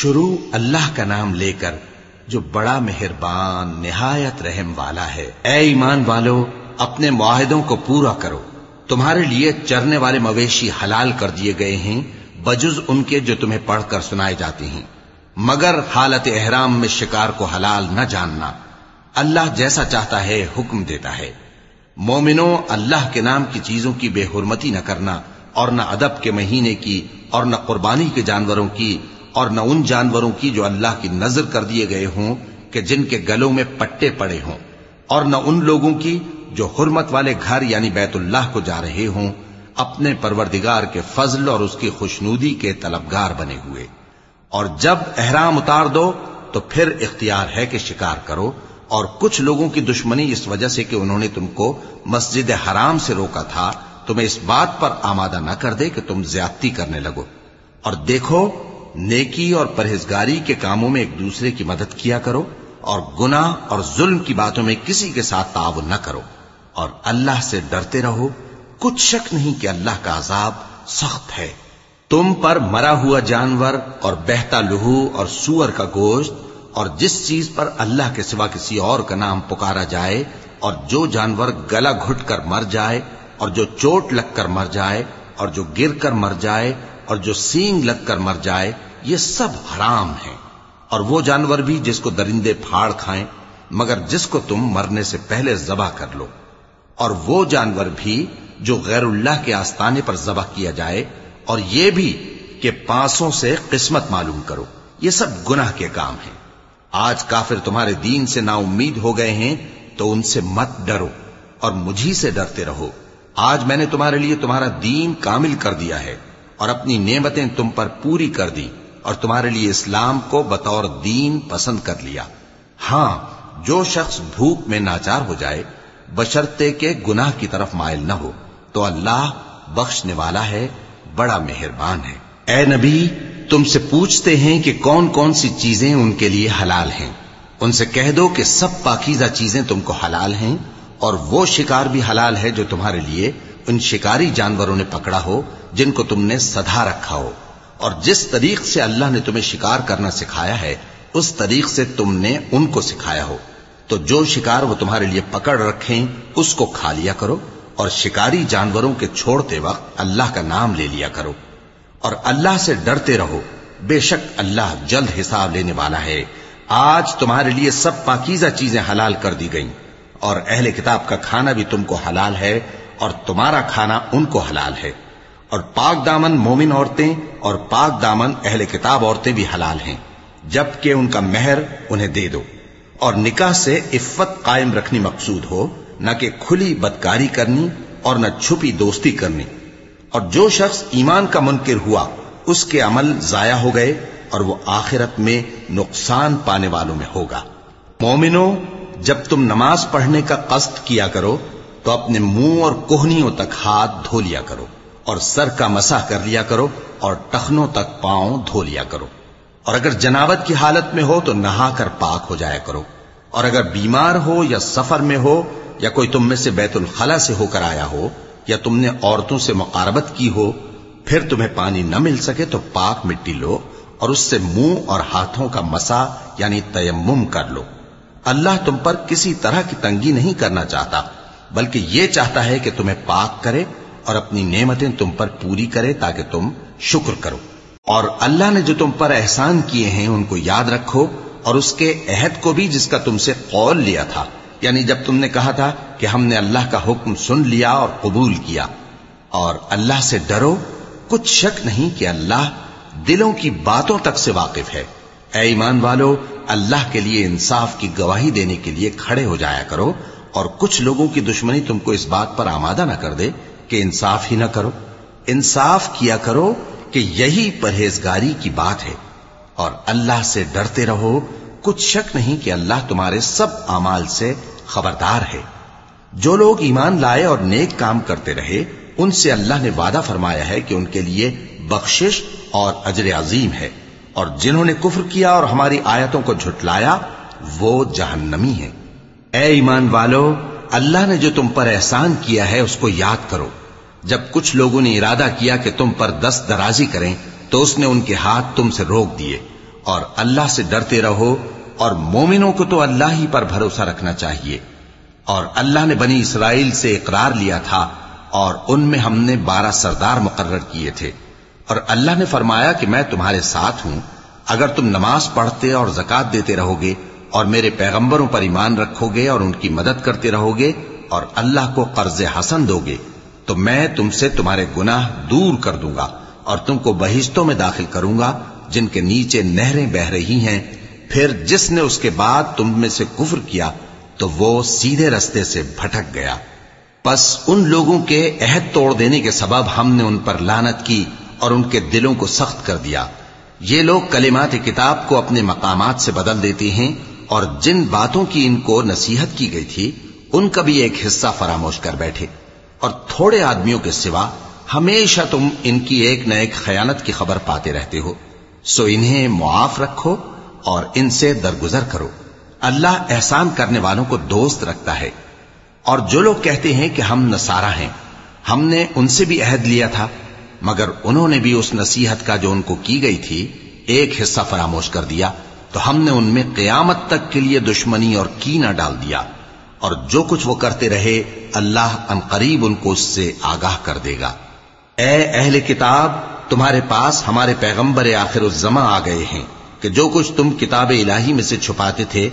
شروع اللہ کا نام لے کر جو بڑا مہربان، نہایت رحم والا ہے۔ اے ایمان والو، اپنے معاہدوں کو پورا کرو۔ تمہارے لیے چرنے والے مویشی حلال کر دیے گئے ہیں، بجز ان کے جو تمہیں پڑھ کر سنائے جاتے ہیں۔ مگر حالت احرام میں شکار کو حلال نہ جاننا۔ اللہ جیسا چاہتا ہے، حکم دیتا ہے۔ مومنوں، اللہ کے نام کی چیزوں کی بے حرمتی نہ کرنا اور نہ ادب کے مہینے کی اور نہ قربانی کے جانوروں کی اور نہ ان جانوروں کی جو اللہ کی نظر کر دیے گئے ہوں کہ جن کے گلوں میں پٹے پڑے ہوں، اور نہ ان لوگوں کی جو حرمت والے گھر یعنی بیت اللہ کو جا رہے ہوں، اپنے پروردگار کے فضل اور اس کی خوشنودی کے طلبگار بنے ہوئے۔ اور جب احرام اتار دو، تو پھر اختیار ہے کہ شکار کرو، اور کچھ لوگوں کی دشمنی اس وجہ سے کہ انہوں نے تم کو مسجد حرام سے روکا تھا، تمہیں اس بات پر آمادہ نہ کر دے کہ تم زیادتی کرنے لگو۔ اور دیکھو نیکی اور پرہیزگاری کے کاموں میں ایک دوسرے کی مدد کیا کرو اور گناہ اور ظلم کی باتوں میں کسی کے ساتھ تعاون نہ کرو اور اللہ سے ڈرتے رہو۔ کچھ شک نہیں کہ اللہ کا عذاب سخت ہے۔ تم پر مرا ہوا جانور اور بہتا لہو اور سور کا گوشت اور جس چیز پر اللہ کے سوا کسی اور کا نام پکارا جائے اور جو جانور گلا گھٹ کر مر جائے اور جو چوٹ لگ کر مر جائے اور جو گر کر مر جائے اور جو سینگ لگ کر مر جائے یہ سب حرام ہیں۔ اور وہ جانور بھی جس کو درندے پھاڑ کھائیں، مگر جس کو تم مرنے سے پہلے ذبح کر لو۔ اور وہ جانور بھی جو غیر اللہ کے آستانے پر ذبح کیا جائے، اور یہ بھی کہ پانسوں سے قسمت معلوم کرو۔ یہ سب گناہ کے کام ہیں۔ آج کافر تمہارے دین سے نا امید ہو گئے ہیں، تو ان سے مت ڈرو۔ اور مجھی سے ڈرتے رہو۔ آج میں نے تمہارے لیے تمہارا دین کامل کر دیا ہے، اور اپنی نعمتیں تم پر پوری کر دی اور تمہارے لیے اسلام کو بطور دین پسند کر لیا۔ ہاں جو شخص بھوک میں ناچار ہو جائے بشرتے کے گناہ کی طرف مائل نہ ہو، تو اللہ بخشنے والا ہے، بڑا مہربان ہے۔ اے نبی، تم سے پوچھتے ہیں کہ کون کون سی چیزیں ان کے لیے حلال ہیں۔ ان سے کہہ دو کہ سب پاکیزہ چیزیں تم کو حلال ہیں اور وہ شکار بھی حلال ہے جو تمہارے لیے ان شکاری جانوروں نے پکڑا ہو، جن کو تم نے سدھا رکھا ہو۔ اور جس طریق سے اللہ نے تمہیں شکار کرنا سکھایا ہے، اس طریق سے تم نے ان کو سکھایا ہو۔ تو جو شکار وہ تمہارے لیے پکڑ رکھیں، اس کو کھا لیا کرو اور شکاری جانوروں کے چھوڑتے وقت اللہ کا نام لے لیا کرو۔ اور اللہ سے ڈرتے رہو۔ بے شک اللہ جلد حساب لینے والا ہے۔ آج تمہارے لیے سب پاکیزہ چیزیں حلال کر دی گئیں۔ اور اہل کتاب کا کھانا بھی تم کو حلال ہے اور تمہارا کھانا ان کو حلال ہے۔ اور پاک دامن مومن عورتیں اور پاک دامن اہل کتاب عورتیں بھی حلال ہیں۔ جبکہ ان کا مہر انہیں دے دو۔ اور نکاح سے عفت قائم رکھنی مقصود ہو، نہ کہ کھلی بدکاری کرنی اور نہ چھپی دوستی کرنی۔ اور جو شخص ایمان کا منکر ہوا، اس کے عمل ضائع ہو گئے اور وہ آخرت میں نقصان پانے والوں میں ہوگا۔ مومنوں جب تم نماز پڑھنے کا قصد کیا کرو، تو اپنے منہ اور کوہنیوں تک ہاتھ دھو لیا کرو۔ اور سر کا مسح کر لیا کرو اور ٹخنوں تک پاؤں دھو لیا کرو۔ اور اگر جنابت کی حالت میں ہو تو نہا کر پاک ہو جایا کرو۔ اور اگر بیمار ہو یا سفر میں ہو یا کوئی تم میں سے بیت الخلا سے ہو کر آیا ہو یا تم نے عورتوں سے مقاربت کی ہو، پھر تمہیں پانی نہ مل سکے تو پاک مٹی لو اور اس سے منہ اور ہاتھوں کا مسا یعنی تیمم کر لو۔ اللہ تم پر کسی طرح کی تنگی نہیں کرنا چاہتا، بلکہ یہ چاہتا ہے کہ تمہیں پاک کرے اور اپنی نعمتیں تم پر پوری کرے تاکہ تم شکر کرو۔ اور اللہ نے جو تم پر احسان کیے ہیں ان کو یاد رکھو اور اس کے عہد کو بھی جس کا تم سے قول لیا تھا۔ یعنی جب تم نے کہا تھا کہ ہم نے اللہ کا حکم سن لیا اور قبول کیا۔ اور اللہ سے ڈرو، کچھ شک نہیں کہ اللہ دلوں کی باتوں تک سے واقف ہے۔ اے ایمان والو، اللہ کے لیے انصاف کی گواہی دینے کے لیے کھڑے ہو جایا کرو اور کچھ لوگوں کی دشمنی تم کو اس بات پر آمادہ نہ کر دے کہ انصاف ہی نہ کرو۔ انصاف کیا کرو کہ یہی پرہیزگاری کی بات ہے۔ اور اللہ سے ڈرتے رہو۔ کچھ شک نہیں کہ اللہ تمہارے سب اعمال سے خبردار ہے۔ جو لوگ ایمان لائے اور نیک کام کرتے رہے، ان سے اللہ نے وعدہ فرمایا ہے کہ ان کے لیے بخشش اور اجر عظیم ہے۔ اور جنہوں نے کفر کیا اور ہماری آیتوں کو جھٹلایا، وہ جہنمی ہیں۔ اے ایمان والو اللہ نے جو تم پر احسان کیا ہے اس کو یاد کرو۔ جب کچھ لوگوں نے ارادہ کیا کہ تم پر دست درازی کریں، تو اس نے ان کے ہاتھ تم سے روک دیے۔ اور اللہ سے ڈرتے رہو، اور مومنوں کو تو اللہ ہی پر بھروسہ رکھنا چاہیے۔ اور اللہ نے بنی اسرائیل سے اقرار لیا تھا، اور ان میں ہم نے بارہ سردار مقرر کیے تھے۔ اور اللہ نے فرمایا کہ میں تمہارے ساتھ ہوں۔ اگر تم نماز پڑھتے اور زکات دیتے رہو گے اور میرے پیغمبروں پر ایمان رکھو گے اور ان کی مدد کرتے رہو گے اور اللہ کو قرض حسن دو گے تو میں تم سے تمہارے گناہ دور کر دوں گا اور تم کو بہشتوں میں داخل کروں گا، جن کے نیچے نہریں بہ رہی ہیں۔ پھر جس نے اس کے بعد تم میں سے کفر کیا، تو وہ سیدھے رستے سے بھٹک گیا۔ پس ان لوگوں کے عہد توڑ دینے کے سبب ہم نے ان پر لانت کی اور ان کے دلوں کو سخت کر دیا۔ یہ لوگ کلمات کتاب کو اپنے مقامات سے بدل دیتے ہیں اور جن باتوں کی ان کو نصیحت کی گئی تھی، ان کا بھی ایک حصہ فراموش کر بیٹھے۔ اور تھوڑے آدمیوں کے سوا، ہمیشہ تم ان کی ایک نہ ایک خیانت کی خبر پاتے رہتے ہو۔ سو انہیں معاف رکھو اور ان سے درگزر کرو۔ اللہ احسان کرنے والوں کو دوست رکھتا ہے۔ اور جو لوگ کہتے ہیں کہ ہم نسارا ہیں، ہم نے ان سے بھی عہد لیا تھا، مگر انہوں نے بھی اس نصیحت کا جو ان کو کی گئی تھی، ایک حصہ فراموش کر دیا۔ تو ہم نے ان میں قیامت تک کے لیے دشمنی اور کینہ ڈال دیا اور جو کچھ وہ کرتے رہے، اللہ ان قریب ان کو اس سے آگاہ کر دے گا۔ اے اہل کتاب، تمہارے پاس ہمارے پیغمبر آخر الزما آ گئے ہیں کہ جو کچھ تم کتاب الہی میں سے چھپاتے تھے،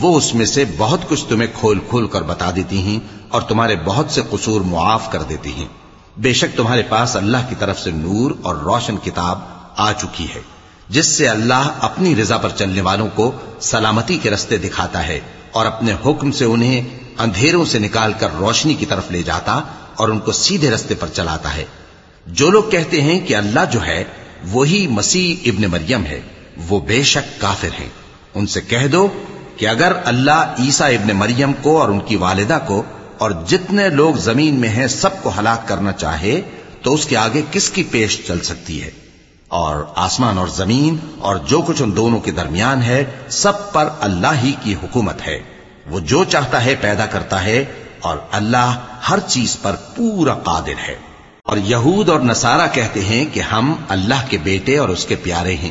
وہ اس میں سے بہت کچھ تمہیں کھول کھول کر بتا دیتی ہیں اور تمہارے بہت سے قصور معاف کر دیتی ہیں۔ بے شک تمہارے پاس اللہ کی طرف سے نور اور روشن کتاب آ چکی ہے۔ جس سے اللہ اپنی رضا پر چلنے والوں کو سلامتی کے رستے دکھاتا ہے اور اپنے حکم سے انہیں اندھیروں سے نکال کر روشنی کی طرف لے جاتا اور ان کو سیدھے رستے پر چلاتا ہے۔ جو لوگ کہتے ہیں کہ اللہ جو ہے، وہی مسیح ابن مریم ہے۔ وہ بے شک کافر ہیں۔ ان سے کہہ دو کہ اگر اللہ عیسیٰ ابن مریم کو اور ان کی والدہ کو اور جتنے لوگ زمین میں ہیں، سب کو ہلاک کرنا چاہے تو اس کے آگے کس کی پیش چل سکتی ہے؟ اور آسمان اور زمین اور جو کچھ ان دونوں کے درمیان ہے، سب پر اللہ ہی کی حکومت ہے۔ وہ جو چاہتا ہے پیدا کرتا ہے اور اللہ ہر چیز پر پورا قادر ہے۔ اور یہود اور نصارہ کہتے ہیں کہ ہم اللہ کے بیٹے اور اس کے پیارے ہیں۔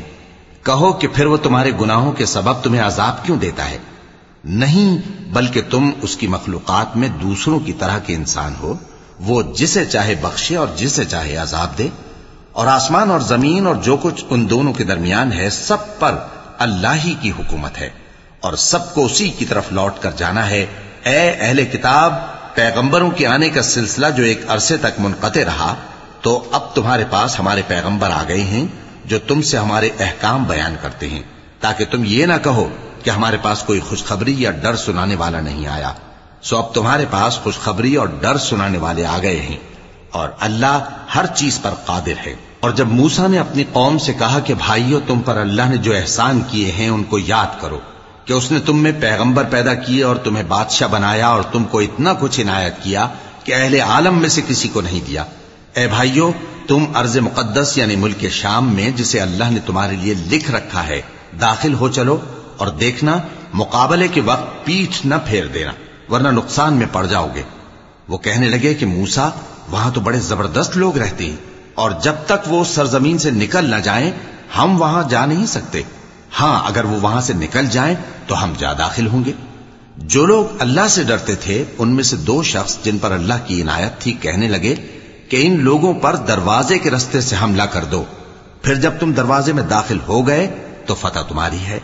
کہو کہ پھر وہ تمہارے گناہوں کے سبب تمہیں عذاب کیوں دیتا ہے؟ نہیں، بلکہ تم اس کی مخلوقات میں دوسروں کی طرح کے انسان ہو۔ وہ جسے چاہے بخشے اور جسے چاہے عذاب دے۔ اور آسمان اور زمین اور جو کچھ ان دونوں کے درمیان ہے، سب پر اللہ ہی کی حکومت ہے۔ اور سب کو اسی کی طرف لوٹ کر جانا ہے۔ اے اہل کتاب، پیغمبروں کے آنے کا سلسلہ جو ایک عرصے تک منقطع رہا، تو اب تمہارے پاس ہمارے پیغمبر آ گئے ہیں، جو تم سے ہمارے احکام بیان کرتے ہیں۔ تاکہ تم یہ نہ کہو کہ ہمارے پاس کوئی خوشخبری یا ڈر سنانے والا نہیں آیا۔ سو اب تمہارے پاس خوشخبری اور ڈر سنانے والے آ گئے ہیں۔ اور اللہ ہر چیز پر قادر ہے۔ اور جب موسا نے اپنی قوم سے کہا کہ بھائیو، تم پر اللہ نے جو احسان کیے ہیں ان کو یاد کرو کہ اس نے تم میں پیغمبر پیدا کیے اور تمہیں بادشاہ بنایا اور تم کو اتنا کچھ عنایت کیا کہ اہل عالم میں سے کسی کو نہیں دیا۔ اے بھائیو، تم ارض مقدس یعنی ملک شام میں جسے اللہ نے تمہارے لیے لکھ رکھا ہے، داخل ہو چلو اور دیکھنا، مقابلے کے وقت پیٹھ نہ پھیر دینا، ورنہ نقصان میں پڑ جاؤ گے۔ وہ کہنے لگے کہ موسا وہاں تو بڑے زبردست لوگ رہتے ہیں۔ اور جب تک وہ سرزمین سے نکل نہ جائیں، ہم وہاں جا نہیں سکتے۔ ہاں اگر وہ وہاں سے نکل جائیں، تو ہم جا داخل ہوں گے۔ جو لوگ اللہ سے ڈرتے تھے، ان میں سے دو شخص جن پر اللہ کی عنایت تھی، کہنے لگے کہ ان لوگوں پر دروازے کے رستے سے حملہ کر دو۔ پھر جب تم دروازے میں داخل ہو گئے، تو فتح تمہاری ہے۔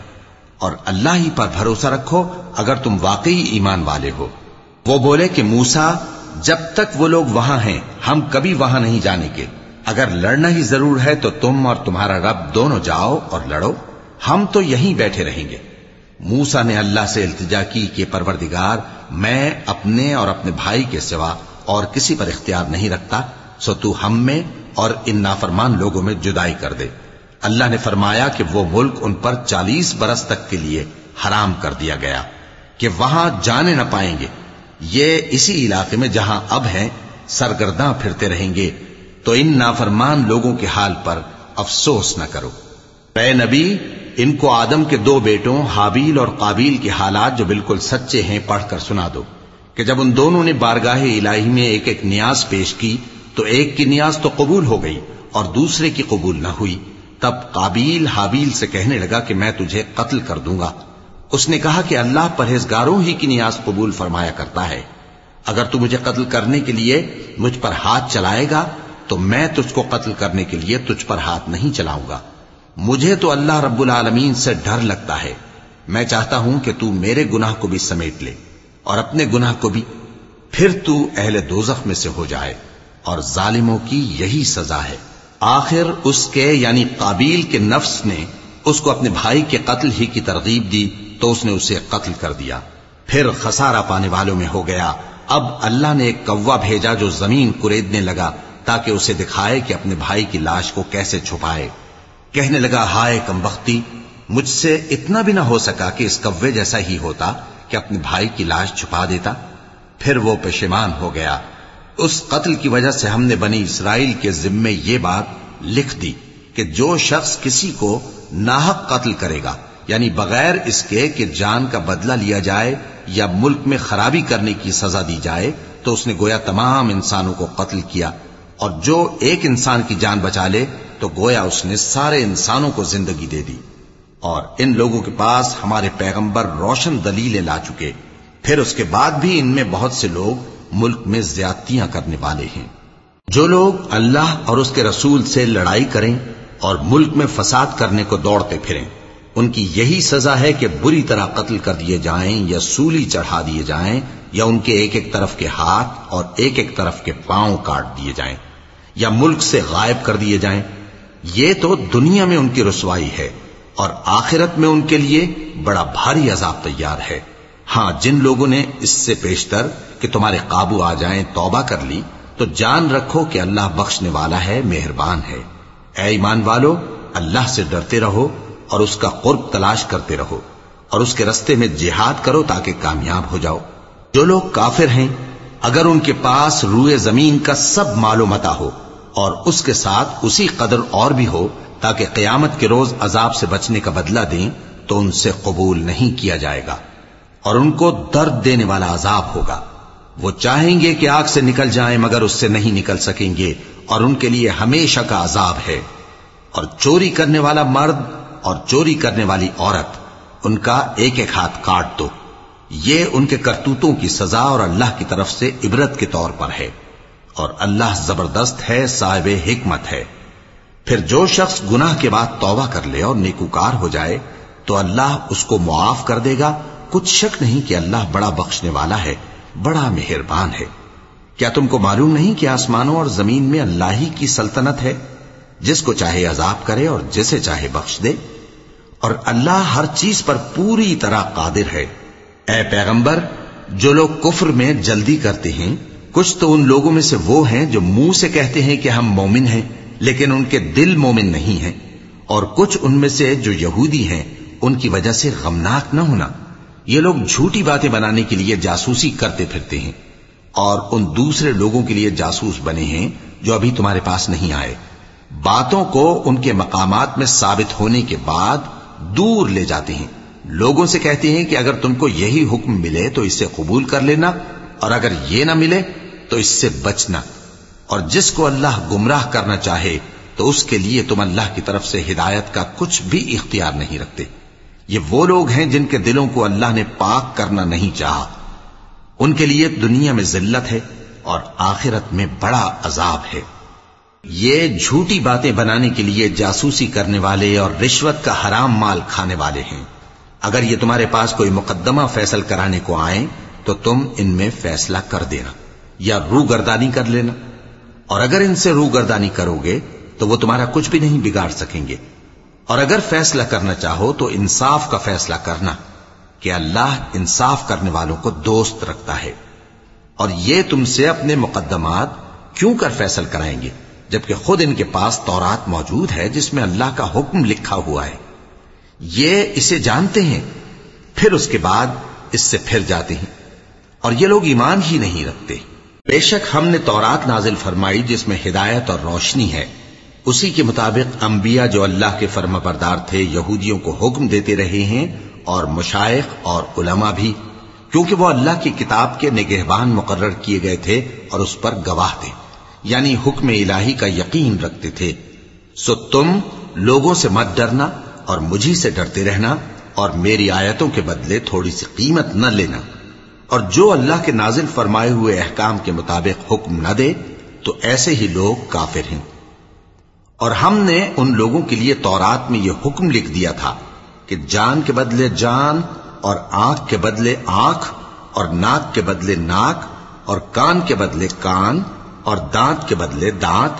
اور اللہ ہی پر بھروسہ رکھو، اگر تم واقعی ایمان والے ہو۔ وہ بولے کہ موسا جب تک وہ لوگ وہاں ہیں، ہم کبھی وہاں نہیں جانے کے۔ اگر لڑنا ہی ضرور ہے تو تم اور تمہارا رب دونوں جاؤ اور لڑو۔ ہم تو یہیں بیٹھے رہیں گے۔ موسا نے اللہ سے التجا کی کہ پروردگار، میں اپنے اور اپنے بھائی کے سوا اور کسی پر اختیار نہیں رکھتا، سو تو ہم میں اور ان نافرمان لوگوں میں جدائی کر دے۔ اللہ نے فرمایا کہ وہ ملک ان پر چالیس برس تک کے لیے حرام کر دیا گیا، کہ وہاں جانے نہ پائیں گے۔ یہ اسی علاقے میں جہاں اب ہیں، سرگرداں پھرتے رہیں گے۔ تو ان نافرمان لوگوں کے حال پر افسوس نہ کرو۔ اے نبی، ان کو آدم کے دو بیٹوں، حابیل اور قابیل کے حالات جو بالکل سچے ہیں، پڑھ کر سنا دو۔ کہ جب ان دونوں نے بارگاہ الہی میں ایک ایک نیاز پیش کی، تو ایک کی نیاز تو قبول ہو گئی اور دوسرے کی قبول نہ ہوئی۔ تب قابیل، حابیل سے کہنے لگا کہ میں تجھے قتل کر دوں گا۔ اس نے کہا کہ اللہ پرہیزگاروں ہی کی نیاز قبول فرمایا کرتا ہے۔ اگر تو مجھے قتل کرنے کے لیے مجھ پر ہاتھ چلائے گا، تو میں تجھ کو قتل کرنے کے لیے تجھ پر ہاتھ نہیں چلاؤں گا۔ مجھے تو اللہ رب العالمین سے ڈر لگتا ہے۔ میں چاہتا ہوں کہ تو میرے گناہ کو بھی سمیٹ لے اور اپنے گناہ کو بھی۔ پھر تو اہل دوزخ میں سے ہو جائے اور ظالموں کی یہی سزا ہے۔ آخر اس کے یعنی قابیل کے نفس نے اس کو اپنے بھائی کے قتل ہی کی ترغیب دی۔ تو اس نے اسے قتل کر دیا۔ پھر خسارہ پانے والوں میں ہو گیا۔ اب اللہ نے ایک کوا بھیجا جو زمین کریدنے لگا تاکہ اسے دکھائے کہ اپنے بھائی کی لاش کو کیسے چھپائے۔ کہنے لگا، ہائے کم بختی، مجھ سے اتنا بھی نہ ہو سکا کہ اس کوے جیسا ہی ہوتا کہ اپنے بھائی کی لاش چھپا دیتا۔ پھر وہ پشیمان ہو گیا۔ اس قتل کی وجہ سے ہم نے بنی اسرائیل کے ذمے یہ بات لکھ دی کہ جو شخص کسی کو ناحق قتل کرے گا یعنی بغیر اس کے کہ جان کا بدلہ لیا جائے یا ملک میں خرابی کرنے کی سزا دی جائے، تو اس نے گویا تمام انسانوں کو قتل کیا۔ اور جو ایک انسان کی جان بچا لے، تو گویا اس نے سارے انسانوں کو زندگی دے دی۔ اور ان لوگوں کے پاس ہمارے پیغمبر روشن دلیلیں لا چکے۔ پھر اس کے بعد بھی ان میں بہت سے لوگ ملک میں زیادتیاں کرنے والے ہیں۔ جو لوگ اللہ اور اس کے رسول سے لڑائی کریں اور ملک میں فساد کرنے کو دوڑتے پھریں۔ ان کی یہی سزا ہے کہ بری طرح قتل کر دیے جائیں یا سولی چڑھا دیے جائیں یا ان کے ایک ایک طرف کے ہاتھ اور ایک ایک طرف کے پاؤں کاٹ دیے جائیں یا ملک سے غائب کر دیے جائیں۔ یہ تو دنیا میں ان کی رسوائی ہے اور آخرت میں ان کے لیے بڑا بھاری عذاب تیار ہے۔ ہاں جن لوگوں نے اس سے پیشتر کہ تمہارے قابو آ جائیں، توبہ کر لی، تو جان رکھو کہ اللہ بخشنے والا ہے، مہربان ہے۔ اے ایمان والو، اللہ سے ڈرتے رہو اور اس کا قرب تلاش کرتے رہو اور اس کے رستے میں جہاد کرو تاکہ کامیاب ہو جاؤ۔ جو لوگ کافر ہیں، اگر ان کے پاس روئے زمین کا سب معلومتا ہو اور اس کے ساتھ اسی قدر اور بھی ہو تاکہ قیامت کے روز عذاب سے بچنے کا بدلہ دیں، تو ان سے قبول نہیں کیا جائے گا۔ اور ان کو درد دینے والا عذاب ہوگا۔ وہ چاہیں گے کہ آگ سے نکل جائیں، مگر اس سے نہیں نکل سکیں گے اور ان کے لیے ہمیشہ کا عذاب ہے۔ اور چوری کرنے والا مرد اور چوری کرنے والی عورت، ان کا ایک ایک ہاتھ کاٹ دو۔ یہ ان کے کرتوتوں کی سزا اور اللہ کی طرف سے عبرت کے طور پر ہے۔ اور اللہ زبردست ہے، صاحب حکمت ہے۔ پھر جو شخص گناہ کے بعد توبہ کر لے اور نیکوکار ہو جائے، تو اللہ اس کو معاف کر دے گا۔ کچھ شک نہیں کہ اللہ بڑا بخشنے والا ہے، بڑا مہربان ہے۔ کیا تم کو معلوم نہیں کہ آسمانوں اور زمین میں اللہ ہی کی سلطنت ہے؟ جس کو چاہے عذاب کرے اور جسے چاہے بخش دے۔ اور اللہ ہر چیز پر پوری طرح قادر ہے۔ اے پیغمبر، جو لوگ کفر میں جلدی کرتے ہیں، کچھ تو ان لوگوں میں سے وہ ہیں جو منہ سے کہتے ہیں کہ ہم مومن ہیں، لیکن ان کے دل مومن نہیں ہیں۔ اور کچھ ان میں سے جو یہودی ہیں، ان کی وجہ سے غمناک نہ ہونا۔ یہ لوگ جھوٹی باتیں بنانے کے لیے جاسوسی کرتے پھرتے ہیں۔ اور ان دوسرے لوگوں کے لیے جاسوس بنے ہیں جو ابھی تمہارے پاس نہیں آئے۔ باتوں کو ان کے مقامات میں ثابت ہونے کے بعد دور لے جاتے ہیں۔ لوگوں سے کہتے ہیں کہ اگر تم کو یہی حکم ملے تو اسے قبول کر لینا، اور اگر یہ نہ ملے تو اس سے بچنا۔ اور جس کو اللہ گمراہ کرنا چاہے تو اس کے لیے تم اللہ کی طرف سے ہدایت کا کچھ بھی اختیار نہیں رکھتے۔ یہ وہ لوگ ہیں جن کے دلوں کو اللہ نے پاک کرنا نہیں چاہا۔ ان کے لیے دنیا میں ذلت ہے اور آخرت میں بڑا عذاب ہے۔ یہ جھوٹی باتیں بنانے کے لیے جاسوسی کرنے والے اور رشوت کا حرام مال کھانے والے ہیں۔ اگر یہ تمہارے پاس کوئی مقدمہ فیصل کرانے کو آئیں، تو تم ان میں فیصلہ کر دینا یا رو گردانی کر لینا۔ اور اگر ان سے رو گردانی کرو گے، تو وہ تمہارا کچھ بھی نہیں بگاڑ سکیں گے۔ اور اگر فیصلہ کرنا چاہو، تو انصاف کا فیصلہ کرنا کہ اللہ انصاف کرنے والوں کو دوست رکھتا ہے۔ اور یہ تم سے اپنے مقدمات کیوں کر فیصل کرائیں گے؟ جبکہ خود ان کے پاس تورات موجود ہے جس میں اللہ کا حکم لکھا ہوا ہے۔ یہ اسے جانتے ہیں، پھر اس کے بعد اس سے پھر جاتے ہیں۔ اور یہ لوگ ایمان ہی نہیں رکھتے۔ بے شک ہم نے تورات نازل فرمائی جس میں ہدایت اور روشنی ہے۔ اسی کے مطابق انبیاء جو اللہ کے فرما بردار تھے، یہودیوں کو حکم دیتے رہے ہیں اور مشائق اور علماء بھی، کیونکہ وہ اللہ کی کتاب کے نگہبان مقرر کیے گئے تھے اور اس پر گواہ تھے۔ یعنی حکم الہی کا یقین رکھتے تھے۔ سو تم لوگوں سے مت ڈرنا اور مجھی سے ڈرتے رہنا اور میری آیتوں کے بدلے تھوڑی سی قیمت نہ لینا۔ اور جو اللہ کے نازل فرمائے ہوئے احکام کے مطابق حکم نہ دے، تو ایسے ہی لوگ کافر ہیں۔ اور ہم نے ان لوگوں کے لیے تورات میں یہ حکم لکھ دیا تھا کہ جان کے بدلے جان اور آنکھ کے بدلے آنکھ اور ناک کے بدلے ناک اور کان کے بدلے کان اور دانت کے بدلے دانت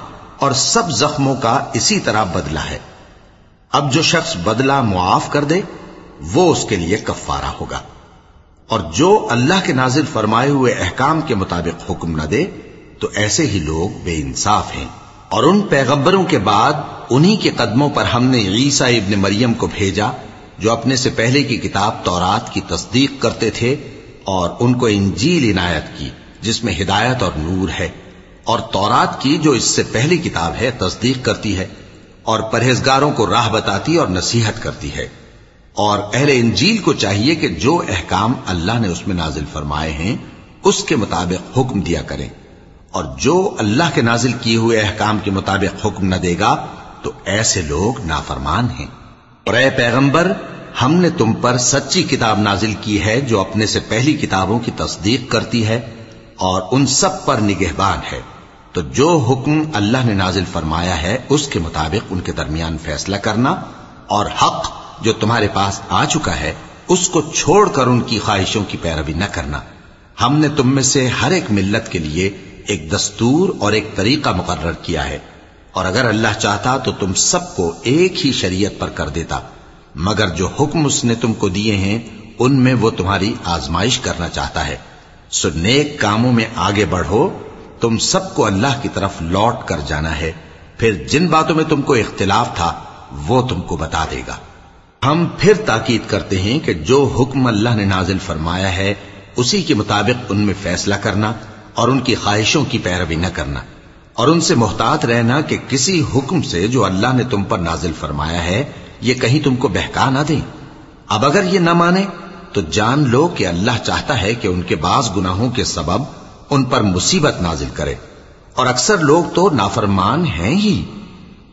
اور سب زخموں کا اسی طرح بدلہ ہے۔ اب جو شخص بدلہ معاف کر دے، وہ اس کے لیے کفارہ ہوگا۔ اور جو اللہ کے نازل فرمائے ہوئے احکام کے مطابق حکم نہ دے، تو ایسے ہی لوگ بے انصاف ہیں۔ اور ان پیغمبروں کے بعد انہی کے قدموں پر ہم نے عیسیٰ ابن مریم کو بھیجا، جو اپنے سے پہلے کی کتاب تورات کی تصدیق کرتے تھے اور ان کو انجیل عنایت کی، جس میں ہدایت اور نور ہے۔ اور تورات کی جو اس سے پہلی کتاب ہے تصدیق کرتی ہے اور پرہیزگاروں کو راہ بتاتی اور نصیحت کرتی ہے اور اہل انجیل کو چاہیے کہ جو احکام اللہ نے اس میں نازل فرمائے ہیں، اس کے مطابق حکم دیا کریں۔ اور جو اللہ کے نازل کیے ہوئے احکام کے مطابق حکم نہ دے گا، تو ایسے لوگ نافرمان ہیں۔ اور اے پیغمبر، ہم نے تم پر سچی کتاب نازل کی ہے جو اپنے سے پہلی کتابوں کی تصدیق کرتی ہے اور ان سب پر نگہبان ہے۔ تو جو حکم اللہ نے نازل فرمایا ہے، اس کے مطابق ان کے درمیان فیصلہ کرنا اور حق جو تمہارے پاس آ چکا ہے، اس کو چھوڑ کر ان کی خواہشوں کی پیروی نہ کرنا۔ ہم نے تم میں سے ہر ایک ملت کے لیے ایک دستور اور ایک طریقہ مقرر کیا ہے۔ اور اگر اللہ چاہتا تو تم سب کو ایک ہی شریعت پر کر دیتا۔ مگر جو حکم اس نے تم کو دیے ہیں، ان میں وہ تمہاری آزمائش کرنا چاہتا ہے۔ سو نیک کاموں میں آگے بڑھو۔ تم سب کو اللہ کی طرف لوٹ کر جانا ہے۔ پھر جن باتوں میں تم کو اختلاف تھا، وہ تم کو بتا دے گا۔ ہم پھر تاکید کرتے ہیں کہ جو حکم اللہ نے نازل فرمایا ہے، اسی کے مطابق ان میں فیصلہ کرنا اور ان کی خواہشوں کی پیروی نہ کرنا۔ اور ان سے محتاط رہنا کہ کسی حکم سے جو اللہ نے تم پر نازل فرمایا ہے، یہ کہیں تم کو بہکا نہ دیں۔ اب اگر یہ نہ مانے، تو جان لو کہ اللہ چاہتا ہے کہ ان کے بعض گناہوں کے سبب ان پر مصیبت نازل کرے۔ اور اکثر لوگ تو نافرمان ہیں ہی۔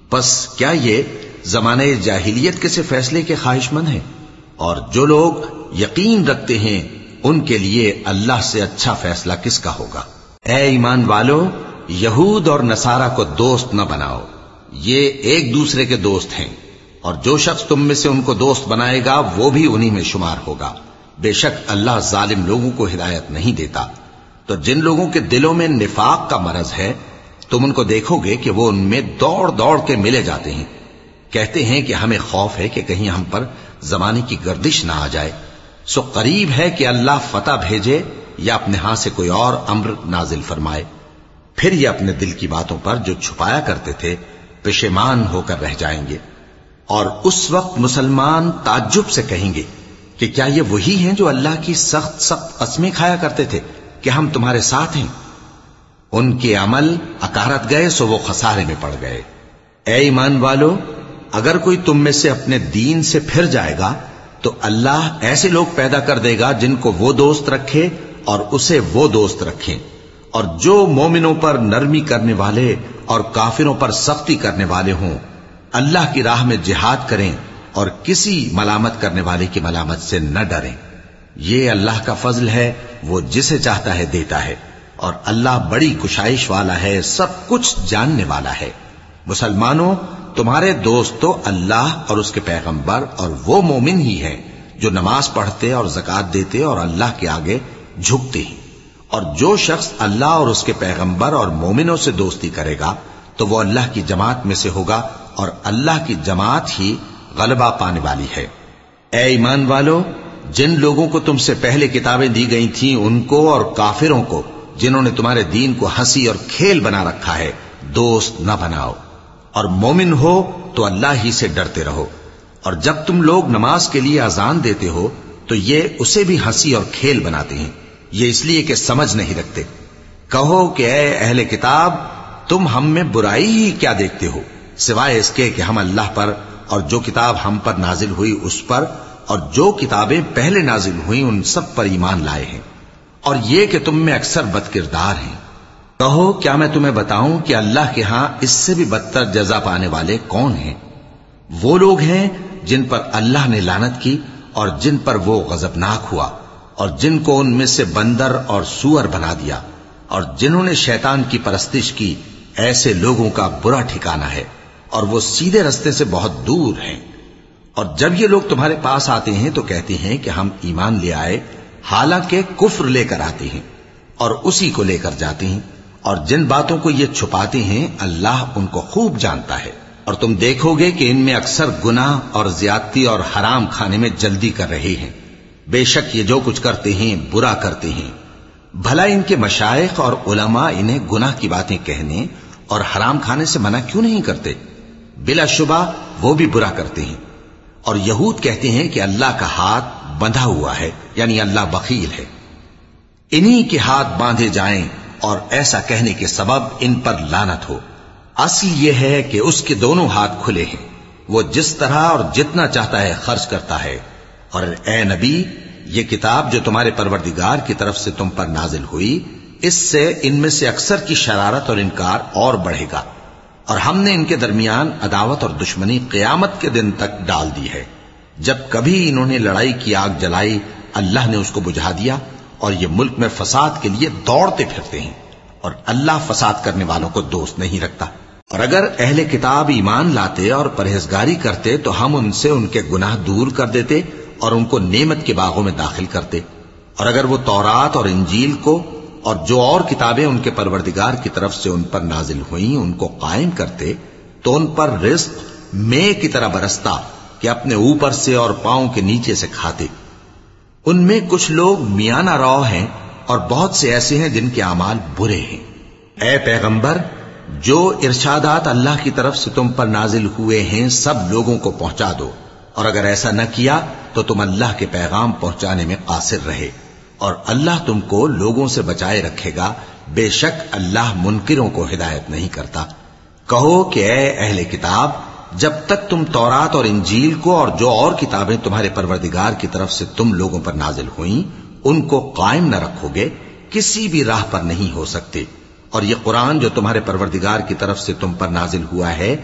پس کیا یہ زمانے جاہلیت کے سے فیصلے کے خواہش مند ہیں؟ اور جو لوگ یقین رکھتے ہیں، ان کے لیے اللہ سے اچھا فیصلہ کس کا ہوگا؟ اے ایمان والو، یہود اور نصارہ کو دوست نہ بناؤ۔ یہ ایک دوسرے کے دوست ہیں۔ اور جو شخص تم میں سے ان کو دوست بنائے گا، وہ بھی انہی میں شمار ہوگا۔ بے شک اللہ ظالم لوگوں کو ہدایت نہیں دیتا۔ تو جن لوگوں کے دلوں میں نفاق کا مرض ہے، تم ان کو دیکھو گے کہ وہ ان میں دوڑ دوڑ کے ملے جاتے ہیں۔ کہتے ہیں کہ ہمیں خوف ہے کہ کہیں ہم پر زمانے کی گردش نہ آ جائے۔ سو قریب ہے کہ اللہ فتح بھیجے یا اپنے ہاں سے کوئی اور امر نازل فرمائے۔ پھر یہ اپنے دل کی باتوں پر جو چھپایا کرتے تھے، پشیمان ہو کر رہ جائیں گے۔ اور اس وقت مسلمان تعجب سے کہیں گے کہ کیا یہ وہی ہیں جو اللہ کی سخت سخت قسمیں کھایا کرتے تھے؟ کہ ہم تمہارے ساتھ ہیں۔ ان کے عمل اکارت گئے سو وہ خسارے میں پڑ گئے۔ اے ایمان والو، اگر کوئی تم میں سے اپنے دین سے پھر جائے گا، تو اللہ ایسے لوگ پیدا کر دے گا جن کو وہ دوست رکھے اور اسے وہ دوست رکھیں۔ اور جو مومنوں پر نرمی کرنے والے اور کافروں پر سختی کرنے والے ہوں، اللہ کی راہ میں جہاد کریں اور کسی ملامت کرنے والے کی ملامت سے نہ ڈریں۔ یہ اللہ کا فضل ہے، وہ جسے چاہتا ہے دیتا ہے۔ اور اللہ بڑی کشائش والا ہے، سب کچھ جاننے والا ہے۔ مسلمانوں، تمہارے دوست تو اللہ اور اس کے پیغمبر اور وہ مومن ہی ہیں، جو نماز پڑھتے اور زکات دیتے اور اللہ کے آگے جھکتے ہیں۔ اور جو شخص اللہ اور اس کے پیغمبر اور مومنوں سے دوستی کرے گا، تو وہ اللہ کی جماعت میں سے ہوگا اور اللہ کی جماعت ہی غلبہ پانے والی ہے۔ اے ایمان والو جن لوگوں کو تم سے پہلے کتابیں دی گئی تھیں ان کو اور کافروں کو، جنہوں نے تمہارے دین کو ہنسی اور کھیل بنا رکھا ہے، دوست نہ بناؤ۔ اور مومن ہو تو اللہ ہی سے ڈرتے رہو۔ اور جب تم لوگ نماز کے لیے اذان دیتے ہو، تو یہ اسے بھی ہنسی اور کھیل بناتے ہیں۔ یہ اس لیے کہ سمجھ نہیں رکھتے۔ کہو کہ اے اہل کتاب، تم ہم میں برائی ہی کیا دیکھتے ہو؟ سوائے اس کے کہ ہم اللہ پر اور جو کتاب ہم پر نازل ہوئی اس پر اور جو کتابیں پہلے نازل ہوئی ان سب پر ایمان لائے ہیں۔ اور یہ کہ تم میں اکثر بد کردار ہیں۔ کہو، کیا میں تمہیں بتاؤں کہ اللہ کے ہاں اس سے بھی بدتر جزا پانے والے کون ہیں؟ وہ لوگ ہیں جن پر اللہ نے لانت کی اور جن پر وہ غضبناک ہوا اور جن کو ان میں سے بندر اور سور بنا دیا اور جنہوں نے شیطان کی پرستش کی، ایسے لوگوں کا برا ٹھکانہ ہے اور وہ سیدھے رستے سے بہت دور ہیں۔ اور جب یہ لوگ تمہارے پاس آتے ہیں تو کہتے ہیں کہ ہم ایمان لے آئے، حالانکہ کفر لے کر آتے ہیں اور اسی کو لے کر جاتے ہیں اور جن باتوں کو یہ چھپاتے ہیں، اللہ ان کو خوب جانتا ہے۔ اور تم دیکھو گے کہ ان میں اکثر گناہ اور زیادتی اور حرام کھانے میں جلدی کر رہے ہیں۔ بے شک یہ جو کچھ کرتے ہیں، برا کرتے ہیں۔ بھلا ان کے مشائق اور علماء انہیں گناہ کی باتیں کہنے اور حرام کھانے سے منع کیوں نہیں کرتے؟ بلا شبہ وہ بھی برا کرتے ہیں۔ اور یہود کہتے ہیں کہ اللہ کا ہاتھ بندھا ہوا ہے یعنی اللہ بخیل ہے۔ انہی کے ہاتھ باندھے جائیں اور ایسا کہنے کے سبب ان پر لانت ہو۔ اصل یہ ہے کہ اس کے دونوں ہاتھ کھلے ہیں۔ وہ جس طرح اور جتنا چاہتا ہے خرچ کرتا ہے۔ اور اے نبی، یہ کتاب جو تمہارے پروردگار کی طرف سے تم پر نازل ہوئی، اس سے ان میں سے اکثر کی شرارت اور انکار اور بڑھے گا۔ اور ہم نے ان کے درمیان عداوت اور دشمنی قیامت کے دن تک ڈال دی ہے۔ جب کبھی انہوں نے لڑائی کی آگ جلائی، اللہ نے اس کو بجھا دیا اور یہ ملک میں فساد کے لیے دوڑتے پھرتے ہیں اور اللہ فساد کرنے والوں کو دوست نہیں رکھتا۔ اور اگر اہل کتاب ایمان لاتے اور پرہیزگاری کرتے تو ہم ان سے ان کے گناہ دور کر دیتے اور ان کو نعمت کے باغوں میں داخل کرتے۔ اور اگر وہ تورات اور انجیل کو اور جو اور کتابیں ان کے پروردگار کی طرف سے ان پر نازل ہوئیں، ان کو قائم کرتے، تو ان پر رزق میں کی طرح برستا کہ اپنے اوپر سے اور پاؤں کے نیچے سے کھاتے۔ ان میں کچھ لوگ میانہ رو ہیں اور بہت سے ایسے ہیں جن کے اعمال برے ہیں۔ اے پیغمبر، جو ارشادات اللہ کی طرف سے تم پر نازل ہوئے ہیں، سب لوگوں کو پہنچا دو۔ اور اگر ایسا نہ کیا، تو تم اللہ کے پیغام پہنچانے میں قاصر رہے۔ اور اللہ تم کو لوگوں سے بچائے رکھے گا۔ بے شک اللہ منکروں کو ہدایت نہیں کرتا۔ کہو کہ اے اہل کتاب، جب تک تم تورات اور انجیل کو اور جو اور کتابیں تمہارے پروردگار کی طرف سے تم لوگوں پر نازل ہوئیں، ان کو قائم نہ رکھو گے، کسی بھی راہ پر نہیں ہو سکتے۔ اور یہ قرآن جو تمہارے پروردگار کی طرف سے تم پر نازل ہوا ہے،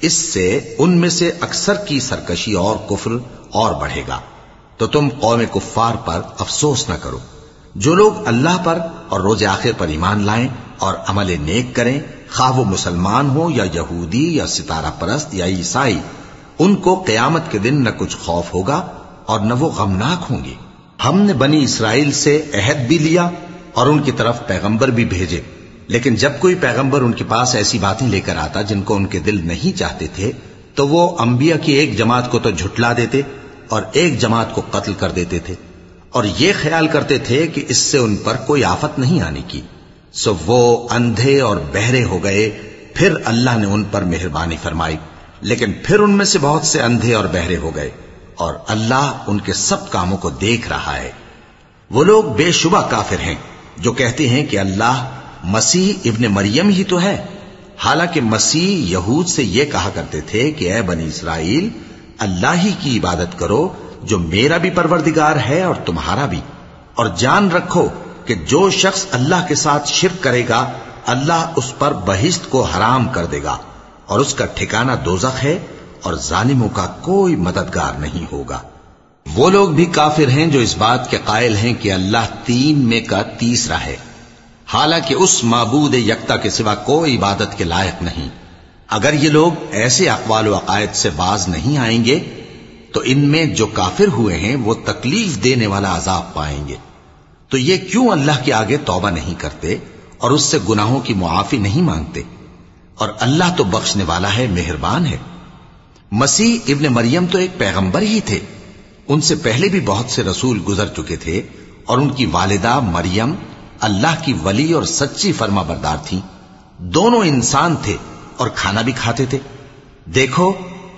اس سے ان میں سے اکثر کی سرکشی اور کفر اور بڑھے گا۔ تو تم قوم کفار پر افسوس نہ کرو۔ جو لوگ اللہ پر اور روز آخر پر ایمان لائیں اور عمل نیک کریں، خواہ وہ مسلمان ہو یا یہودی یا ستارہ پرست یا عیسائی، ان کو قیامت کے دن نہ کچھ خوف ہوگا اور نہ وہ غمناک ہوں گے۔ ہم نے بنی اسرائیل سے عہد بھی لیا اور ان کی طرف پیغمبر بھی بھیجے۔ لیکن جب کوئی پیغمبر ان کے پاس ایسی باتیں لے کر آتا جن کو ان کے دل نہیں چاہتے تھے، تو وہ انبیاء کی ایک جماعت کو تو جھٹلا دیتے اور ایک جماعت کو قتل کر دیتے تھے اور یہ خیال کرتے تھے کہ اس سے ان پر کوئی آفت نہیں آنے کی۔ سو وہ اندھے اور بہرے ہو گئے۔ پھر اللہ نے ان پر مہربانی فرمائی۔ لیکن پھر ان میں سے بہت سے اندھے اور بہرے ہو گئے اور اللہ ان کے سب کاموں کو دیکھ رہا ہے۔ وہ لوگ بے شبہ کافر ہیں جو کہتے ہیں کہ اللہ مسیح ابن مریم ہی تو ہے۔ حالانکہ مسیح یہود سے یہ کہا کرتے تھے کہ اے بنی اسرائیل اللہ ہی کی عبادت کرو جو میرا بھی پروردگار ہے اور تمہارا بھی۔ اور جان رکھو کہ جو شخص اللہ کے ساتھ شرک کرے گا، اللہ اس پر بہشت کو حرام کر دے گا۔ اور اس کا ٹھکانہ دوزخ ہے اور ظالموں کا کوئی مددگار نہیں ہوگا۔ وہ لوگ بھی کافر ہیں جو اس بات کے قائل ہیں کہ اللہ تین میں کا تیسرا ہے۔ حالانکہ اس معبود یکتا کے سوا کوئی عبادت کے لائق نہیں۔ اگر یہ لوگ ایسے اقوال و عقائد سے باز نہیں آئیں گے، تو ان میں جو کافر ہوئے ہیں، وہ تکلیف دینے والا عذاب پائیں گے۔ تو یہ کیوں اللہ کے آگے توبہ نہیں کرتے اور اس سے گناہوں کی معافی نہیں مانگتے؟ اور اللہ تو بخشنے والا ہے، مہربان ہے۔ مسیح ابن مریم تو ایک پیغمبر ہی تھے۔ ان سے پہلے بھی بہت سے رسول گزر چکے تھے اور ان کی والدہ مریم اللہ کی ولی اور سچی فرما بردار تھی دونوں انسان تھے۔ اور کھانا بھی کھاتے تھے۔ دیکھو،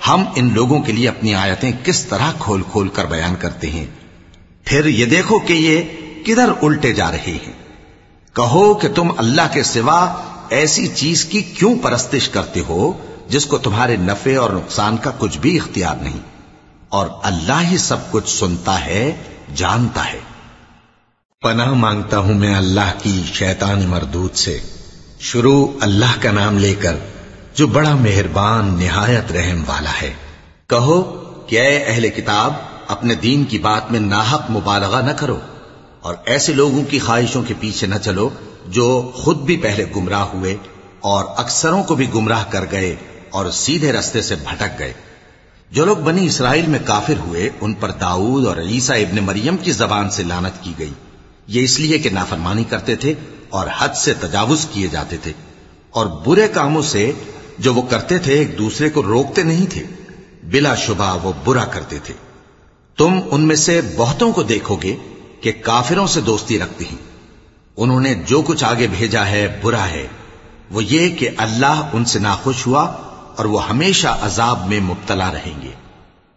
ہم ان لوگوں کے لیے اپنی آیتیں کس طرح کھول کھول کر بیان کرتے ہیں۔ پھر یہ دیکھو کہ یہ کدھر الٹے جا رہے ہیں۔ کہو کہ تم اللہ کے سوا ایسی چیز کی کیوں پرستش کرتے ہو جس کو تمہارے نفع اور نقصان کا کچھ بھی اختیار نہیں۔ اور اللہ ہی سب کچھ سنتا ہے، جانتا ہے۔ پناہ مانگتا ہوں میں اللہ کی شیطان مردود سے۔ شروع اللہ کا نام لے کر جو بڑا مہربان نہایت رحم والا ہے۔ کہو کہ اے اہل کتاب، اپنے دین کی بات میں ناحق مبالغہ نہ کرو اور ایسے لوگوں کی خواہشوں کے پیچھے نہ چلو جو خود بھی پہلے گمراہ ہوئے اور اکثروں کو بھی گمراہ کر گئے اور سیدھے رستے سے بھٹک گئے۔ جو لوگ بنی اسرائیل میں کافر ہوئے، ان پر داؤد اور عیسیٰ ابن مریم کی زبان سے لانت کی گئی۔ یہ اس لیے کہ نافرمانی کرتے تھے اور حد سے تجاوز کیے جاتے تھے اور برے کاموں سے جو وہ کرتے تھے ایک دوسرے کو روکتے نہیں تھے۔ بلا شبہ وہ برا کرتے تھے۔ تم ان میں سے بہتوں کو دیکھو گے کہ کافروں سے دوستی رکھتے ہیں۔ انہوں نے جو کچھ آگے بھیجا ہے برا ہے۔ وہ یہ کہ اللہ ان سے ناخوش ہوا اور وہ ہمیشہ عذاب میں مبتلا رہیں گے۔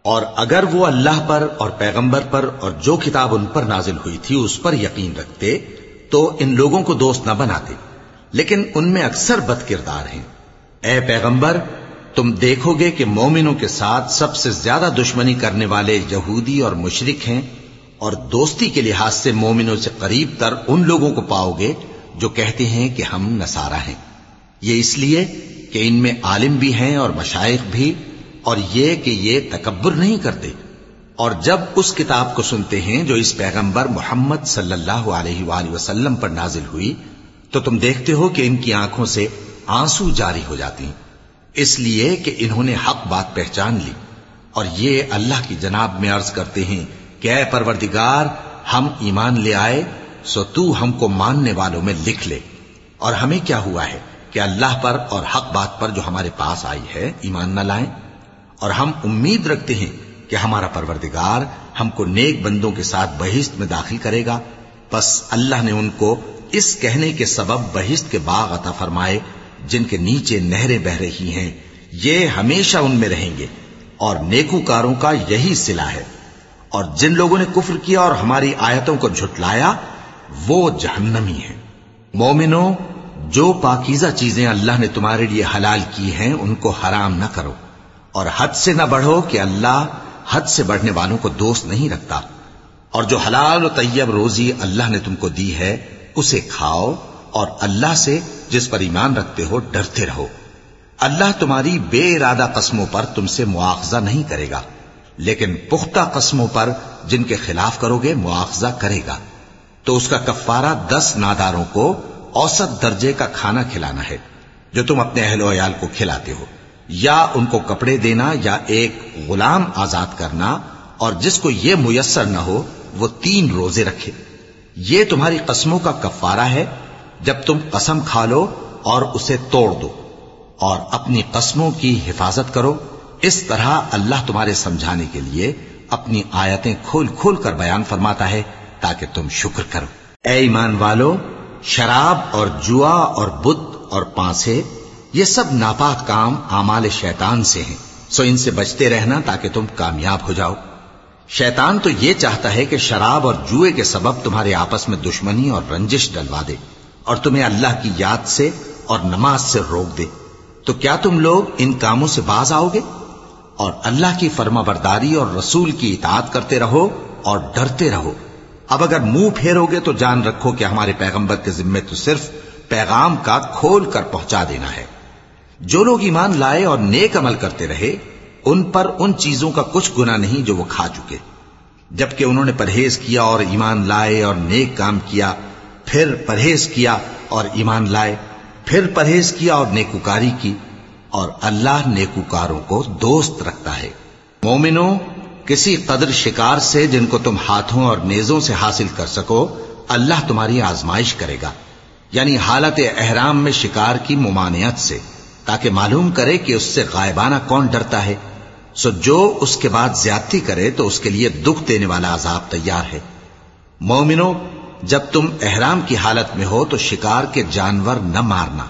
اور اگر وہ اللہ پر اور پیغمبر پر اور جو کتاب ان پر نازل ہوئی تھی اس پر یقین رکھتے تو ان لوگوں کو دوست نہ بناتے۔ لیکن ان میں اکثر بد کردار ہیں۔ اے پیغمبر، تم دیکھو گے کہ مومنوں کے ساتھ سب سے زیادہ دشمنی کرنے والے یہودی اور مشرک ہیں اور دوستی کے لحاظ سے مومنوں سے قریب تر ان لوگوں کو پاؤ گے جو کہتے ہیں کہ ہم نسارا ہیں۔ یہ اس لیے کہ ان میں عالم بھی ہیں اور مشائق بھی، اور یہ کہ یہ تکبر نہیں کرتے۔ اور جب اس کتاب کو سنتے ہیں جو اس پیغمبر محمد صلی اللہ علیہ وآلہ وسلم پر نازل ہوئی، تو تم دیکھتے ہو کہ ان کی آنکھوں سے آنسو جاری ہو جاتی اس لیے کہ انہوں نے حق بات پہچان لی۔ اور یہ اللہ کی جناب میں عرض کرتے ہیں کہ اے پروردگار، ہم ایمان لے آئے، سو تو ہم کو ماننے والوں میں لکھ لے۔ اور ہمیں کیا ہوا ہے کہ اللہ پر اور حق بات پر جو ہمارے پاس آئی ہے، ایمان نہ لائیں؟ اور ہم امید رکھتے ہیں کہ ہمارا پروردگار ہم کو نیک بندوں کے ساتھ بہشت میں داخل کرے گا۔ بس اللہ نے ان کو اس کہنے کے سبب بہشت کے باغ عطا فرمائے جن کے نیچے نہریں بہ رہی ہیں، یہ ہمیشہ ان میں رہیں گے، اور نیکوکاروں کا یہی سلا ہے۔ اور جن لوگوں نے کفر کیا اور ہماری آیتوں کو جھٹلایا، وہ جہنمی ہیں۔ مومنوں، جو پاکیزہ چیزیں اللہ نے تمہارے لیے حلال کی ہیں، ان کو حرام نہ کرو۔ اور حد سے نہ بڑھو کہ اللہ حد سے بڑھنے والوں کو دوست نہیں رکھتا۔ اور جو حلال و طیب روزی اللہ نے تم کو دی ہے، اسے کھاؤ اور اللہ سے جس پر ایمان رکھتے ہو، ڈرتے رہو۔ اللہ تمہاری بے ارادہ قسموں پر تم سے مواخذہ نہیں کرے گا۔ لیکن پختہ قسموں پر جن کے خلاف کرو گے، مواخذہ کرے گا۔ تو اس کا کفارہ دس ناداروں کو اوسط درجے کا کھانا کھلانا ہے، جو تم اپنے اہل و عیال کو کھلاتے ہو۔ یا ان کو کپڑے دینا یا ایک غلام آزاد کرنا، اور جس کو یہ میسر نہ ہو، وہ تین روزے رکھے۔ یہ تمہاری قسموں کا کفارہ ہے جب تم قسم کھا لو اور اسے توڑ دو اور اپنی قسموں کی حفاظت کرو، اس طرح اللہ تمہارے سمجھانے کے لیے اپنی آیتیں کھول کھول کر بیان فرماتا ہے تاکہ تم شکر کرو۔ اے ایمان والو، شراب اور جوا اور بت اور پانسے، یہ سب ناپاک کام اعمال شیطان سے ہیں۔ سو ان سے بچتے رہنا تاکہ تم کامیاب ہو جاؤ۔ شیطان تو یہ چاہتا ہے کہ شراب اور جوئے کے سبب تمہارے آپس میں دشمنی اور رنجش ڈلوا دے۔ اور تمہیں اللہ کی یاد سے اور نماز سے روک دے۔ تو کیا تم لوگ ان کاموں سے باز آؤ گے؟ اور اللہ کی فرما برداری اور رسول کی اطاعت کرتے رہو اور ڈرتے رہو۔ اب اگر منہ پھیرو گے تو جان رکھو کہ ہمارے پیغمبر کے ذمے تو صرف پیغام کا کھول کر پہنچا دینا ہے۔ جو لوگ ایمان لائے اور نیک عمل کرتے رہے، ان پر ان چیزوں کا کچھ گنا نہیں جو وہ کھا چکے۔ جبکہ انہوں نے پرہیز کیا اور ایمان لائے اور نیک کام کیا پھر پرہیز کیا اور ایمان لائے، پھر پرہیز کیا اور نیکوکاری کی، اور اللہ نیکوکاروں کو دوست رکھتا ہے۔ مومنوں، کسی قدر شکار سے جن کو تم ہاتھوں اور نیزوں سے حاصل کر سکو، اللہ تمہاری آزمائش کرے گا۔ یعنی حالت احرام میں شکار کی ممانعت سے، تاکہ معلوم کرے کہ اس سے غائبانہ کون ڈرتا ہے۔ سو جو اس کے بعد زیادتی کرے تو اس کے لیے دکھ دینے والا عذاب تیار ہے۔ مومنوں جب تم احرام کی حالت میں ہو تو شکار کے جانور نہ مارنا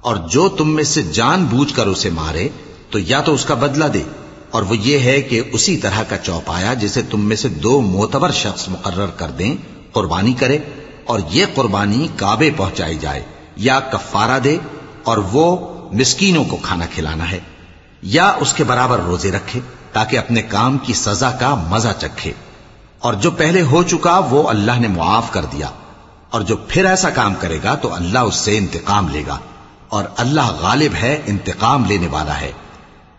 اور جو تم میں سے جان بوجھ کر اسے مارے تو یا تو اس کا بدلہ دے اور وہ یہ ہے کہ اسی طرح کا چوپایا جسے تم میں سے دو موتبر شخص مقرر کر دیں، قربانی کرے اور یہ قربانی کعبے پہنچائی جائے، یا کفارہ دے اور وہ مسکینوں کو کھانا کھلانا ہے، یا اس کے برابر روزے رکھے تاکہ اپنے کام کی سزا کا مزہ چکھے۔ اور جو پہلے ہو چکا وہ اللہ نے معاف کر دیا۔ اور جو پھر ایسا کام کرے گا تو اللہ اس سے انتقام لے گا۔ اور اللہ غالب ہے، انتقام لینے والا ہے۔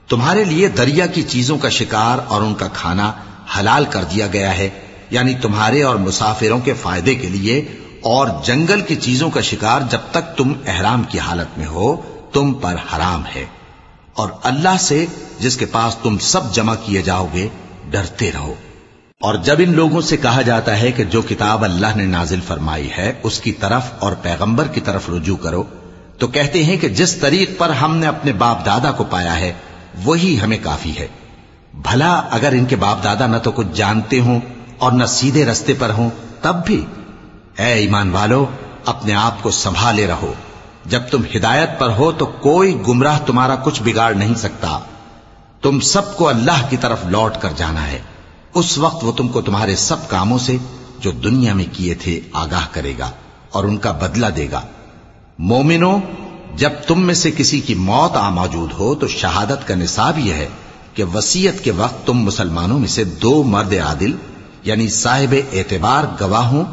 تمہارے لیے دریا کی چیزوں کا شکار اور ان کا کھانا حلال کر دیا گیا ہے۔ یعنی تمہارے اور مسافروں کے فائدے کے لیے اور جنگل کی چیزوں کا شکار جب تک تم احرام کی حالت میں ہو، تم پر حرام ہے۔ اور اللہ سے جس کے پاس تم سب جمع کیے جاؤ گے، ڈرتے رہو۔ اور جب ان لوگوں سے کہا جاتا ہے کہ جو کتاب اللہ نے نازل فرمائی ہے، اس کی طرف اور پیغمبر کی طرف رجوع کرو، تو کہتے ہیں کہ جس طریق پر ہم نے اپنے باپ دادا کو پایا ہے، وہی ہمیں کافی ہے۔ بھلا اگر ان کے باپ دادا نہ تو کچھ جانتے ہوں اور نہ سیدھے رستے پر ہوں، تب بھی۔ اے ایمان والو، اپنے آپ کو سنبھالے رہو۔ جب تم ہدایت پر ہو تو کوئی گمراہ تمہارا کچھ بگاڑ نہیں سکتا۔ تم سب کو اللہ کی طرف لوٹ کر جانا ہے۔ اس وقت وہ تم کو تمہارے سب کاموں سے جو دنیا میں کیے تھے آگاہ کرے گا اور ان کا بدلہ دے گا۔ مومنو جب تم میں سے کسی کی موت آ موجود ہو تو شہادت کا نصاب یہ ہے کہ وسیعت کے وقت تم مسلمانوں میں سے دو مرد عادل یعنی صاحب اعتبار گواہ ہوں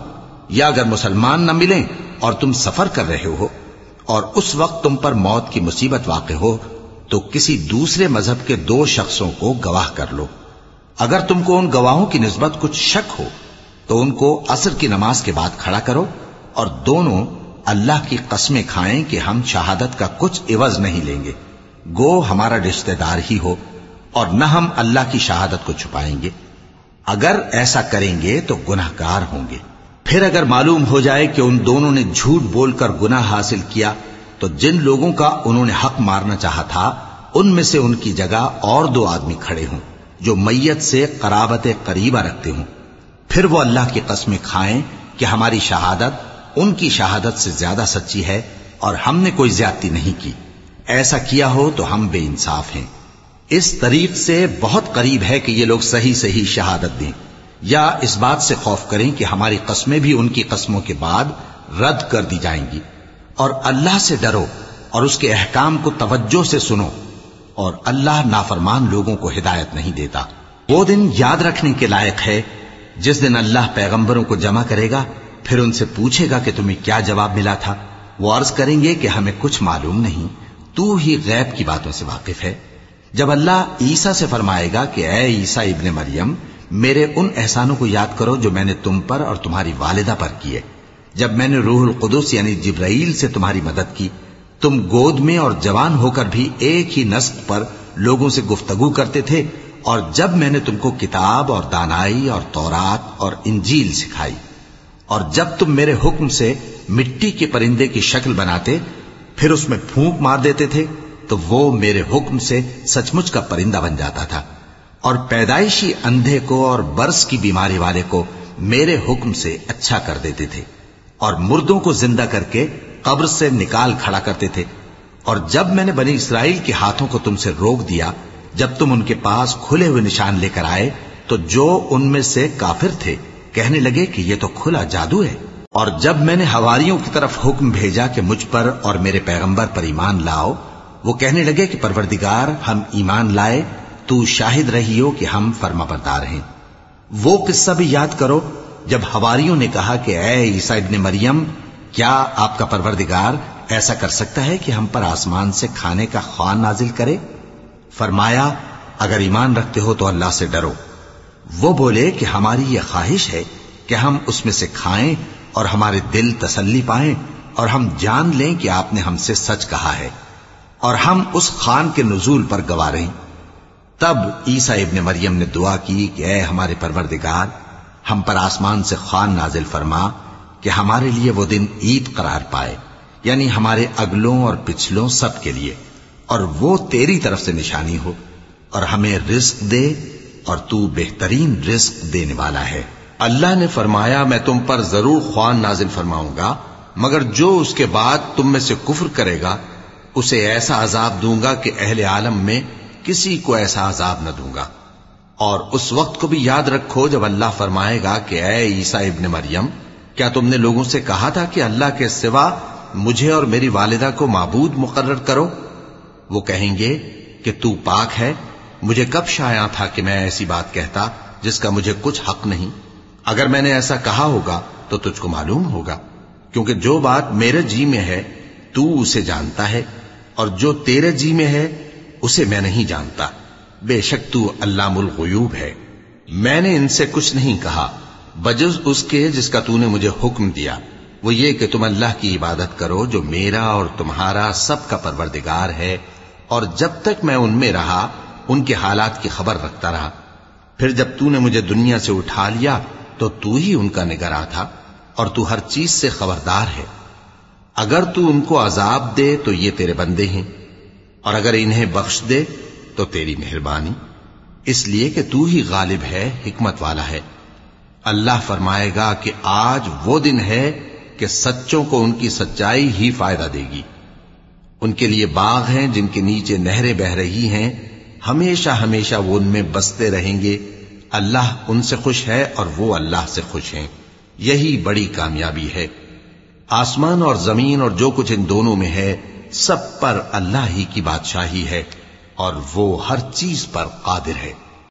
یا اگر مسلمان نہ ملیں اور تم سفر کر رہے ہو اور اس وقت تم پر موت کی مصیبت واقع ہو تو کسی دوسرے مذہب کے دو شخصوں کو گواہ کر لو۔ اگر تم کو ان گواہوں کی نسبت کچھ شک ہو، تو ان کو اثر کی نماز کے بعد کھڑا کرو اور دونوں اللہ کی قسمیں کھائیں کہ ہم شہادت کا کچھ عوض نہیں لیں گے۔ گو ہمارا رشتہ دار ہی ہو اور نہ ہم اللہ کی شہادت کو چھپائیں گے۔ اگر ایسا کریں گے تو گناہ گار ہوں گے۔ پھر اگر معلوم ہو جائے کہ ان دونوں نے جھوٹ بول کر گناہ حاصل کیا، تو جن لوگوں کا انہوں نے حق مارنا چاہا تھا، ان میں سے ان کی جگہ اور دو آدمی کھڑے ہوں۔ جو میت سے قرابت قریبہ رکھتے ہوں۔ پھر وہ اللہ کی قسمیں کھائیں کہ ہماری شہادت ان کی شہادت سے زیادہ سچی ہے اور ہم نے کوئی زیادتی نہیں کی۔ ایسا کیا ہو تو ہم بے انصاف ہیں۔ اس طریق سے بہت قریب ہے کہ یہ لوگ صحیح صحیح شہادت دیں۔ یا اس بات سے خوف کریں کہ ہماری قسمیں بھی ان کی قسموں کے بعد رد کر دی جائیں گی۔ اور اللہ سے ڈرو اور اس کے احکام کو توجہ سے سنو۔ اور اللہ نافرمان لوگوں کو ہدایت نہیں دیتا۔ وہ دن یاد رکھنے کے لائق ہے۔ جس دن اللہ پیغمبروں کو جمع کرے گا، پھر ان سے پوچھے گا کہ تمہیں کیا جواب ملا تھا۔ وہ عرض کریں گے کہ ہمیں کچھ معلوم نہیں۔ تو ہی غیب کی باتوں سے واقف ہے۔ جب اللہ عیسیٰ سے فرمائے گا کہ اے عیسیٰ ابن مریم، میرے ان احسانوں کو یاد کرو جو میں نے تم پر اور تمہاری والدہ پر کیے۔ جب میں نے روح القدس یعنی جبرائیل سے تمہاری مدد کی تم گود میں اور جوان ہو کر بھی ایک ہی نسق پر لوگوں سے گفتگو کرتے تھے اور جب میں نے تم کو کتاب اور دانائی اور تورات اور انجیل سکھائی اور جب تم میرے حکم سے مٹی کے پرندے کی شکل بناتے، پھر اس میں پھونک مار دیتے تھے، تو وہ میرے حکم سے سچ مچ کا پرندہ بن جاتا تھا اور پیدائشی اندھے کو اور برس کی بیماری والے کو میرے حکم سے اچھا کر دیتے تھے اور مردوں کو زندہ کر کے قبر سے نکال کھڑا کرتے تھے اور جب میں نے بنی اسرائیل کے ہاتھوں کو تم سے روک دیا، جب تم ان کے پاس کھلے ہوئے نشان لے کر آئے، تو جو ان میں سے کافر تھے، کہنے لگے کہ یہ تو کھلا جادو ہے۔ اور جب میں نے ہواریوں کی طرف حکم بھیجا کہ مجھ پر اور میرے پیغمبر پر ایمان لاؤ، وہ کہنے لگے کہ پروردگار، ہم ایمان لائے، تو شاہد رہی ہو کہ ہم فرما بردار ہیں۔ وہ قصہ بھی یاد کرو، جب ہواریوں نے کہا کہ اے عیسیٰ ابن مریم کیا آپ کا پروردگار ایسا کر سکتا ہے کہ ہم پر آسمان سے کھانے کا خوان نازل کرے؟ فرمایا، اگر ایمان رکھتے ہو تو اللہ سے ڈرو۔ وہ بولے کہ ہماری یہ خواہش ہے کہ ہم اس میں سے کھائیں اور ہمارے دل تسلی پائیں اور ہم جان لیں کہ آپ نے ہم سے سچ کہا ہے اور ہم اس خان کے نزول پر گوا رہے تب عیسیٰ ابن مریم نے دعا کی کہ اے ہمارے پروردگار، ہم پر آسمان سے خوان نازل فرما کہ ہمارے لیے وہ دن عید قرار پائے یعنی ہمارے اگلوں اور پچھلوں سب کے لیے، اور وہ تیری طرف سے نشانی ہو، اور ہمیں رزق دے، اور تو بہترین رزق دینے والا ہے۔ اللہ نے فرمایا، میں تم پر ضرور خوان نازل فرماؤں گا، مگر جو اس کے بعد تم میں سے کفر کرے گا، اسے ایسا عذاب دوں گا کہ اہل عالم میں کسی کو ایسا عذاب نہ دوں گا۔ اور اس وقت کو بھی یاد رکھو جب اللہ فرمائے گا کہ اے عیسیٰ ابن مریم کیا تم نے لوگوں سے کہا تھا کہ اللہ کے سوا مجھے اور میری والدہ کو معبود مقرر کرو؟ وہ کہیں گے کہ تو پاک ہے، مجھے کب شایا تھا کہ میں ایسی بات کہتا جس کا مجھے کچھ حق نہیں؟ اگر میں نے ایسا کہا ہوگا تو تجھ کو معلوم ہوگا، کیونکہ جو بات میرے جی میں ہے، تو اسے جانتا ہے، اور جو تیرے جی میں ہے، اسے میں نہیں جانتا۔ بے شک تو اللہ الغیوب ہے۔ میں نے ان سے کچھ نہیں کہا۔ بجز اس کے جس کا تو نے مجھے حکم دیا۔ وہ یہ کہ تم اللہ کی عبادت کرو جو میرا اور تمہارا سب کا پروردگار ہے۔ اور جب تک میں ان میں رہا، ان کے حالات کی خبر رکھتا رہا۔ پھر جب تو نے مجھے دنیا سے اٹھا لیا، تو تو ہی ان کا نگراں تھا۔ اور تو ہر چیز سے خبردار ہے۔ اگر تو ان کو عذاب دے، تو یہ تیرے بندے ہیں۔ اور اگر انہیں بخش دے، تو تیری مہربانی۔ اس لیے کہ تو ہی غالب ہے، حکمت والا ہے۔ اللہ فرمائے گا کہ آج وہ دن ہے کہ سچوں کو ان کی سچائی ہی فائدہ دے گی۔ ان کے لیے باغ ہیں جن کے نیچے نہریں بہ رہی ہیں۔ ہمیشہ ہمیشہ وہ ان میں بستے رہیں گے۔ اللہ ان سے خوش ہے اور وہ اللہ سے خوش ہیں۔ یہی بڑی کامیابی ہے۔ آسمان اور زمین اور جو کچھ ان دونوں میں ہے، سب پر اللہ ہی کی بادشاہی ہے اور وہ ہر چیز پر قادر ہے۔